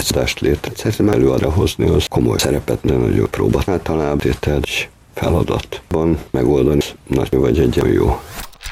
egyszerűen létre. Szerintem előadra hozni az komoly szerepet, de nagyon próba. Általában hát egy feladatban megoldani nagy vagy egy jó.